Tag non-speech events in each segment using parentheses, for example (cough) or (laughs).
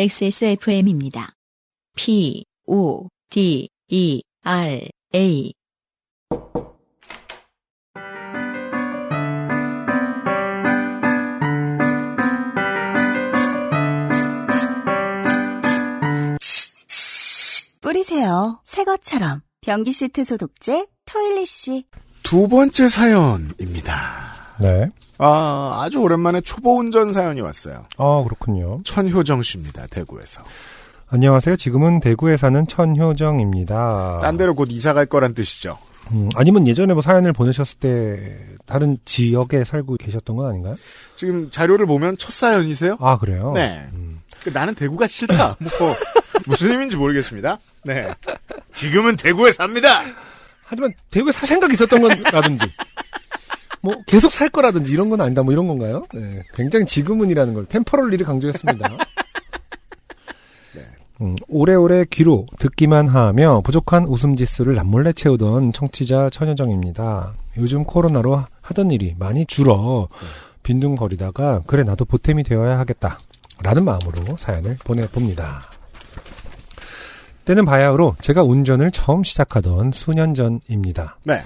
XSFM입니다. P, O, D, E, R, A. 뿌리세요. 새 것처럼. 변기 시트 소독제 토일리쉬. 두 번째 사연입니다. 네. 아, 아주 오랜만에 초보 운전 사연이 왔어요. 아, 그렇군요. 천효정 씨입니다. 대구에서. 안녕하세요. 지금은 대구에 사는 천효정입니다. 딴 데로 곧 이사 갈 거란 뜻이죠. 음, 아니면 예전에 뭐 사연을 보내셨을 때 다른 지역에 살고 계셨던 건 아닌가요? 지금 자료를 보면 첫 사연이세요? 아, 그래요? 네. 음. 그 나는 대구가 싫다. (laughs) 뭐 무슨 의미인지 모르겠습니다. 네. 지금은 대구에 삽니다. 하지만 대구에 살 생각이 있었던 건라든지 뭐 계속 살 거라든지 이런 건 아니다. 뭐 이런 건가요? 네. 굉장히 지금은이라는 걸 템퍼럴리를 강조했습니다. (laughs) 네. 음, 오래오래 귀로 듣기만 하며 부족한 웃음 지수를 남몰래 채우던 청취자 천여정입니다. 요즘 코로나로 하던 일이 많이 줄어 빈둥거리다가 그래 나도 보탬이 되어야 하겠다 라는 마음으로 사연을 보내봅니다. 때는 바야흐로 제가 운전을 처음 시작하던 수년 전입니다. 네.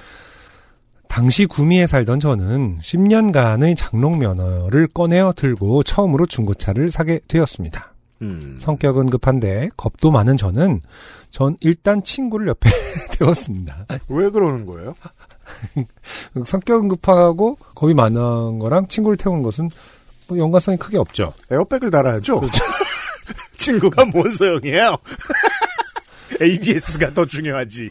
당시 구미에 살던 저는 10년간의 장롱 면허를 꺼내어 들고 처음으로 중고차를 사게 되었습니다. 음. 성격은 급한데 겁도 많은 저는 전 일단 친구를 옆에 (laughs) 태웠습니다. 왜 그러는 거예요? (laughs) 성격은 급하고 겁이 많은 거랑 친구를 태우는 것은 뭐 연관성이 크게 없죠. 에어백을 달아야죠. (laughs) 친구가 뭔 소용이에요? ABS가 더 중요하지.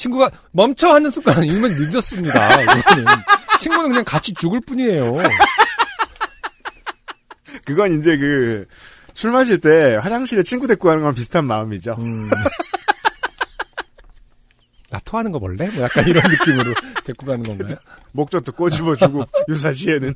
친구가 멈춰 하는 순간 이면 늦었습니다. 친구는 그냥 같이 죽을 뿐이에요. 그건 이제 그, 술 마실 때 화장실에 친구 데리고 가는 거랑 비슷한 마음이죠. 음. 나 토하는 거 볼래? 뭐 약간 이런 느낌으로 데리고 가는 건가요? 목젖도 꼬집어주고, (laughs) 유사시에는.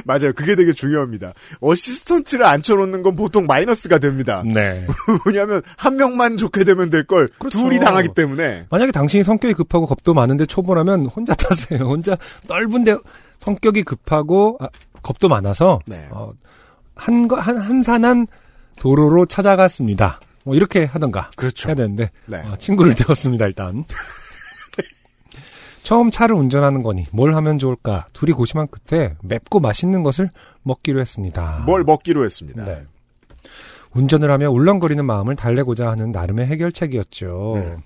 (laughs) 맞아요. 그게 되게 중요합니다. 어시스턴트를 앉혀놓는 건 보통 마이너스가 됩니다. 네. (laughs) 왜냐하면 한 명만 좋게 되면 될걸 그렇죠. 둘이 당하기 때문에 만약에 당신이 성격이 급하고 겁도 많은데 초보라면 혼자 타세요. (laughs) 혼자 넓은데 성격이 급하고 아, 겁도 많아서 네. 어, 한, 거- 한 한산한 도로로 찾아갔습니다. 뭐 이렇게 하던가 그렇죠. 해야 되는데 네. 어, 친구를 태웠습니다 일단. 처음 차를 운전하는 거니 뭘 하면 좋을까 둘이 고심한 끝에 맵고 맛있는 것을 먹기로 했습니다. 뭘 먹기로 했습니다. 네. 운전을 하며 울렁거리는 마음을 달래고자 하는 나름의 해결책이었죠. 네.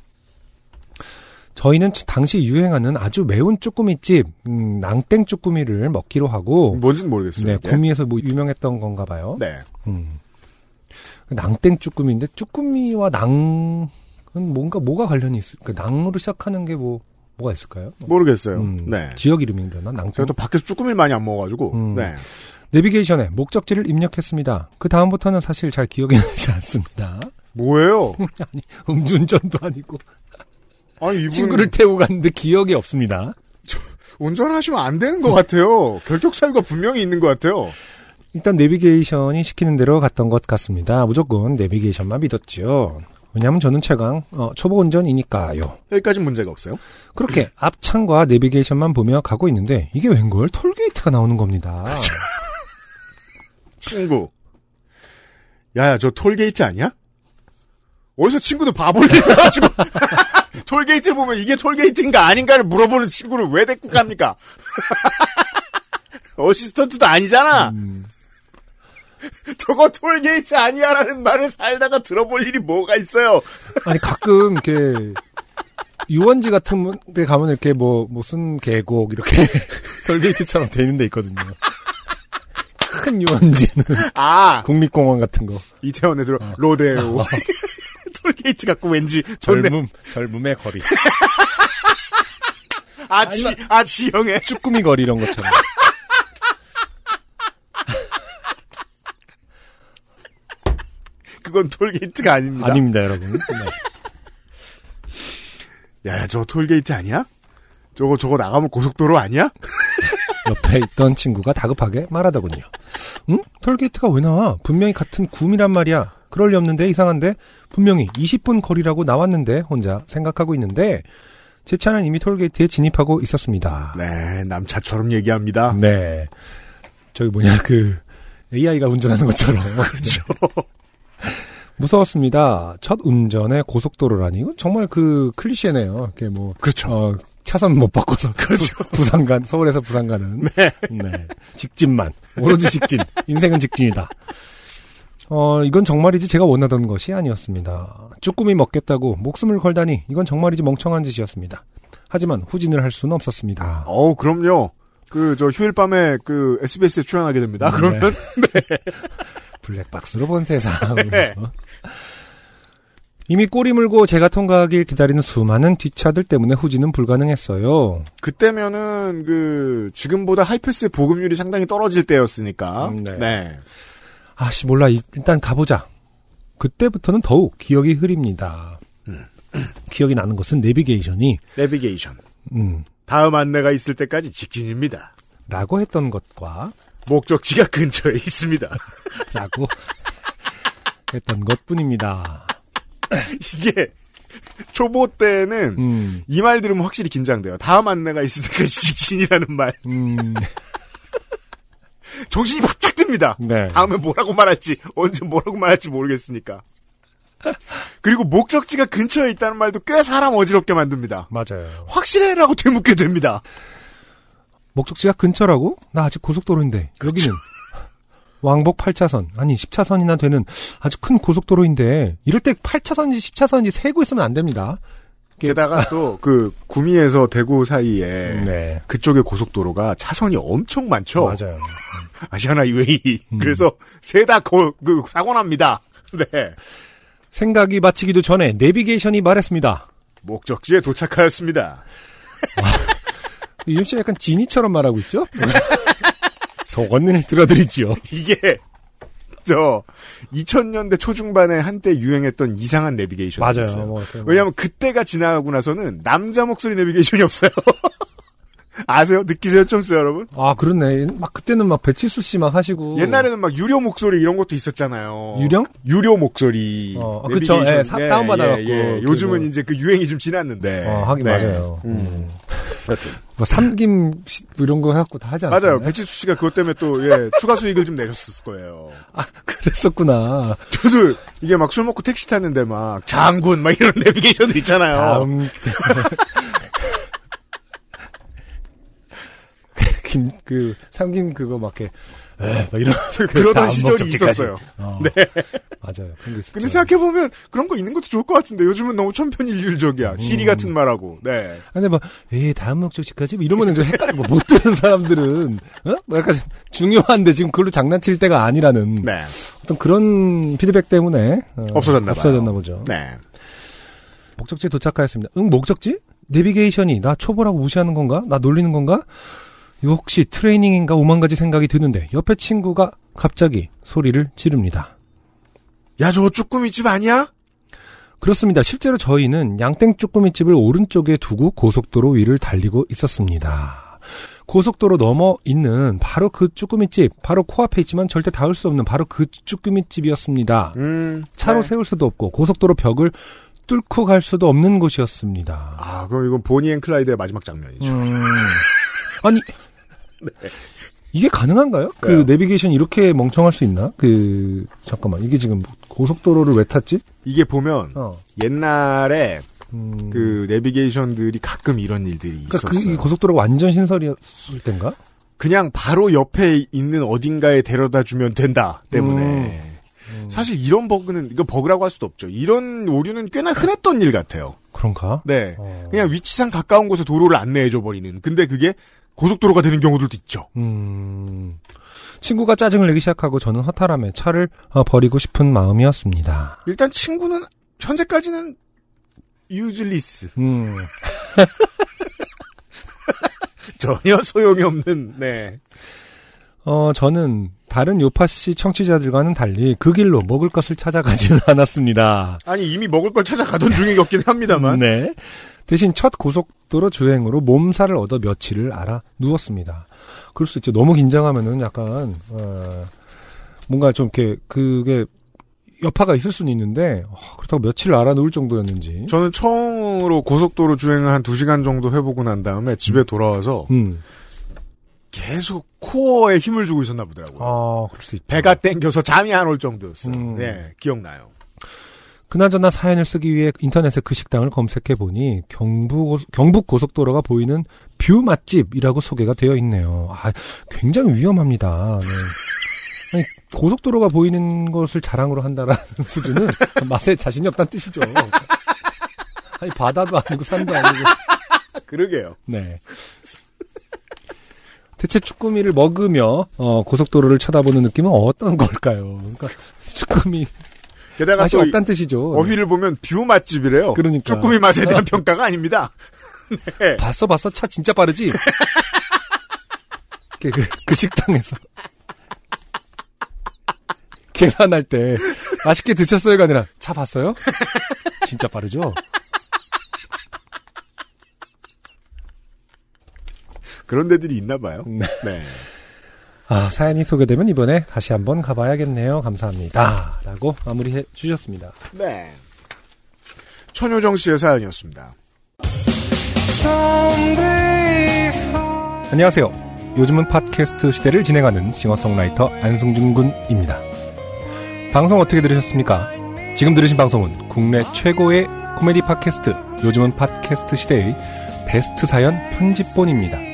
저희는 당시 유행하는 아주 매운 쭈꾸미집 음, 낭땡 쭈꾸미를 먹기로 하고 뭔지는 모르겠어요. 네. 구미에서 뭐 유명했던 건가 봐요. 네. 음. 낭땡 쭈꾸미인데 쭈꾸미와 낭은 뭔가 뭐가 관련이 있을까? 낭으로 시작하는 게 뭐 뭐가 있을까요? 모르겠어요. 음, 네. 지역 이름이려나 낭땡. 제가 또 밖에서 쭈꾸미를 많이 안 먹어가지고. 음. 네. 내비게이션에 목적지를 입력했습니다. 그 다음부터는 사실 잘 기억이 (laughs) 나지 않습니다. 뭐예요? (laughs) 음주운전도 아니고 아니 이분 친구를 태우고 갔는데 기억이 없습니다. 운전하시면 안 되는 것 같아요. 결격 사유가 분명히 있는 것 같아요. 일단 내비게이션이 시키는 대로 갔던 것 같습니다. 무조건 내비게이션만 믿었죠. 왜냐하면 저는 최강 어, 초보 운전이니까요. 여기까지 문제가 없어요. 그렇게 앞창과 내비게이션만 보며 가고 있는데 이게 웬걸 톨게이트가 나오는 겁니다. (laughs) 친구. 야야 저 톨게이트 아니야? 어디서 친구도 바보를 내가지고 (laughs) 톨게이트를 보면 이게 톨게이트인가 아닌가를 물어보는 친구를 왜 데리고 갑니까? (laughs) 어시스턴트도 아니잖아. 음, 저거 톨게이트 아니야라는 말을 살다가 들어볼 일이 뭐가 있어요. (laughs) 아니 가끔 이렇게 유원지 같은 데 가면 이렇게 뭐 무슨 계곡 이렇게 (laughs) 톨게이트처럼 돼 있는 데 있거든요. 큰 유원지는 아 국립공원 같은 거. 이태원에 들어 로데오 (laughs) 톨게이트 갖고 왠지 좋네. 젊음 젊음의 거리. 아지 아지형의 쭈꾸미 거리 이런 것처럼. 그건 톨게이트가 아닙니다. 아닙니다, 여러분. 네. 야, 저 톨게이트 아니야? 저거 저거 나가면 고속도로 아니야? (laughs) 옆에 있던 친구가 다급하게 말하더군요. 응? 톨게이트가 왜 나와? 분명히 같은 구미란 말이야. 그럴 리 없는데 이상한데 분명히 20분 거리라고 나왔는데 혼자 생각하고 있는데 제 차는 이미 톨게이트에 진입하고 있었습니다. 네, 남 차처럼 얘기합니다. 네. 저기 뭐냐, 그, AI가 운전하는 것처럼. (laughs) 그렇죠. 무서웠습니다. 첫 운전에 고속도로라니. 이건 정말 그 클리셰네요. 이게 뭐, 그렇죠. 어, 차선 못 바꿔서. 그렇죠. 부 산 간, 서울에서 부산 가는. (laughs) 네. 네. 직진만. 오로지 직진. 인생은 직진이다. 어, 이건 정말이지 제가 원하던 것이 아니었습니다. 쭈꾸미 먹겠다고 목숨을 걸다니 이건 정말이지 멍청한 짓이었습니다. 하지만 후진을 할 수는 없었습니다. 어우, 그럼요. 그, 저, 휴일 밤에 그, SBS에 출연하게 됩니다. 네. 그러면, (laughs) 블랙박스로 본 세상. (laughs) 네. 이미 꼬리 물고 제가 통과하길 기다리는 수많은 뒷차들 때문에 후진은 불가능했어요. 그때면은, 그, 지금보다 하이패스의 보급률이 상당히 떨어질 때였으니까. 음, 네. 네. 아씨 몰라 이- 일단 가보자. 그때부터는 더욱 기억이 흐립니다. 음. 기억이 나는 것은 내비게이션이 내비게이션. 음, 다음 안내가 있을 때까지 직진입니다. 라고 했던 것과 목적지가 근처에 있습니다. (laughs) 라고 했던 것 뿐입니다. 이게, 초보 때는, 음, 이말 들으면 확실히 긴장돼요. 다음 안내가 있을 때까지 (laughs) 직진이라는 말. 음, 정신이 바짝 듭니다. 네. 다음에 뭐라고 말할지, 언제 뭐라고 말할지 모르겠으니까. 그리고 목적지가 근처에 있다는 말도 꽤 사람 어지럽게 만듭니다. 맞아요. 확실해라고 되묻게 됩니다. 목적지가 근처라고? 나 아직 고속도로인데 여기는 왕복 8차선 아니 10차선이나 되는 아주 큰 고속도로인데 이럴 때 8차선인지 10차선인지 세고 있으면 안 됩니다. 게다가 (laughs) 또 그 구미에서 대구 사이에 네. 그쪽의 고속도로가 차선이 엄청 많죠. 맞아요. 아시아나 UAE. 음. 그래서 세다 그 사고 납니다. (laughs) 네. 생각이 마치기도 전에 내비게이션이 말했습니다. 목적지에 도착하였습니다. (laughs) 씨가 약간 지니처럼 말하고 있죠? (laughs) 속언니를 들어드리지요. 이게 저 2000년대 초중반에 한때 유행했던 이상한 내비게이션. 맞아요. 뭐. 왜냐하면 그때가 지나가고 나서는 남자 목소리 내비게이션이 없어요. (laughs) 아세요? 느끼세요, 좀스 여러분? 아 그렇네. 막 그때는 막 배칠수 씨 막 하시고 옛날에는 막 유료 목소리 이런 것도 있었잖아요. 유령? 유료 목소리. 어, 아, 그쵸. 내비게이션. 예, 사- 다운받아갖고 예, 그 요즘은 뭐. 이제 그 유행이 좀 지났는데. 어, 하긴 네. 맞아요. 음. 음. 여튼. 뭐 삼김 씨 이런 거 해갖고 다 하지 않았어요? 맞아요. 배치수 씨가 그것 때문에 또, 예, 추가 수익을 좀 내셨을 거예요. 아 (laughs) 그랬었구나. 저도 이게 막 술 먹고 택시 탔는데 막 장군 막 이런 내비게이션들 있잖아요. 다음 (laughs) 김 그 삼김 그거 막 이렇게 에, 막 이런 (laughs) 그러던 다음 시절이. 있었어요. 어, 네. 맞아요. 그런 게 있었죠. 근데 생각해보면 그런 거 있는 것도 좋을 것 같은데 요즘은 너무 천편일률적이야. 시리 같은 말하고. 네. 근데 막, 에 다음 목적지까지? 뭐 이러면 좀 헷갈리고, 못 듣는 사람들은, 어? 뭐 약간 중요한데 지금 그걸로 장난칠 때가 아니라는 네. 어떤 그런 피드백 때문에, 어, 없어졌나 봐요. 없어졌나 보죠. 네. 목적지에 도착하였습니다. 응, 목적지? 내비게이션이 나 초보라고 무시하는 건가? 나 놀리는 건가? 이거 혹시 트레이닝인가 오만 가지 생각이 드는데 옆에 친구가 갑자기 소리를 지릅니다. 야, 저거 쭈꾸미집 아니야? 그렇습니다. 실제로 저희는 양땡 쭈꾸미집을 오른쪽에 두고 고속도로 위를 달리고 있었습니다. 고속도로 넘어 있는 바로 그 쭈꾸미집, 바로 코앞에 있지만 절대 닿을 수 없는 바로 그 쭈꾸미집이었습니다. 음. 차로 네. 세울 수도 없고 고속도로 벽을 뚫고 갈 수도 없는 곳이었습니다. 아, 그럼 이건 보니 앤 클라이드의 마지막 장면이죠. 음. 아니 이게 가능한가요? 그 왜요? 내비게이션 이렇게 멍청할 수 있나? 그 잠깐만 이게 지금 고속도로를 왜 탔지? 이게 보면 어. 옛날에 음. 그 내비게이션들이 가끔 이런 일들이 그러니까 그 있었어요. 이 고속도로가 완전 신설이었을 땐가? 그냥 바로 옆에 있는 어딘가에 데려다 주면 된다 때문에 음. 사실 이런 버그는 이거 버그라고 할 수도 없죠. 이런 오류는 꽤나 흔했던 일 같아요. 그런가? 네. 어. 그냥 위치상 가까운 곳에 도로를 안내해줘 버리는. 근데 그게 고속도로가 되는 경우들도 있죠. 음. 친구가 짜증을 내기 시작하고 저는 허탈함에 차를 어, 버리고 싶은 마음이었습니다. 일단 친구는 현재까지는 유즐리스 음. (laughs) 전혀 소용이 없는 네. 어, 저는 다른 요파시 청취자들과는 달리 그 길로 먹을 것을 찾아가지는 (laughs) 않았습니다. 아니 이미 먹을 걸 찾아가던 중이었긴 합니다만 네. 대신 첫 고속도로 주행으로 몸살을 얻어 며칠을 알아 누웠습니다. 그럴 수 있죠. 너무 긴장하면은 약간 어, 뭔가 좀 이렇게 그게 여파가 있을 수는 있는데 어, 그렇다고 며칠 알아놓을 정도였는지. 저는 처음으로 고속도로 주행을 한 2 시간 정도 해보고 난 다음에 집에 돌아와서 음. 계속 코어에 힘을 주고 있었나 보더라고요. 아, 그럴 수 있죠. 배가 땡겨서 잠이 안 올 정도였어요. 음. 네, 기억나요. 그나저나 사연을 쓰기 위해 인터넷에 그 식당을 검색해 보니 경부 경북 고속도로가 보이는 view 맛집이라고 소개가 되어 있네요. 아, 굉장히 위험합니다. 네. (laughs) 아니, 고속도로가 보이는 것을 자랑으로 한다라는 수준은 (laughs) 맛에 자신이 없다는 뜻이죠. 아니 바다도 아니고 산도 아니고. (laughs) 그러게요. 네. 대체 쭈꾸미를 먹으며 어, 고속도로를 쳐다보는 느낌은 어떤 걸까요? 그러니까 쭈꾸미 게다가 맛이 없다는 뜻이죠. 어휘를 보면 view 맛집이래요. 그러니까. 쭈꾸미 맛에 대한 평가가 아닙니다. (laughs) 네. 봤어 봤어 차 진짜 빠르지. 그, 그, 그 식당에서 (laughs) 계산할 때 맛있게 드셨어요가 아니라 차 봤어요? 진짜 빠르죠. 그런 데들이 있나 봐요. (laughs) 네. 네. 아 사연이 소개되면 이번에 다시 한번 가봐야겠네요. 감사합니다. 라고 마무리해 주셨습니다. 네. 천효정 씨의 사연이었습니다. 안녕하세요. 요즘은 팟캐스트 시대를 진행하는 싱어송라이터 안승준 군입니다. 방송 어떻게 들으셨습니까? 지금 들으신 방송은 국내 최고의 코미디 팟캐스트 요즘은 팟캐스트 시대의 베스트 사연 편집본입니다.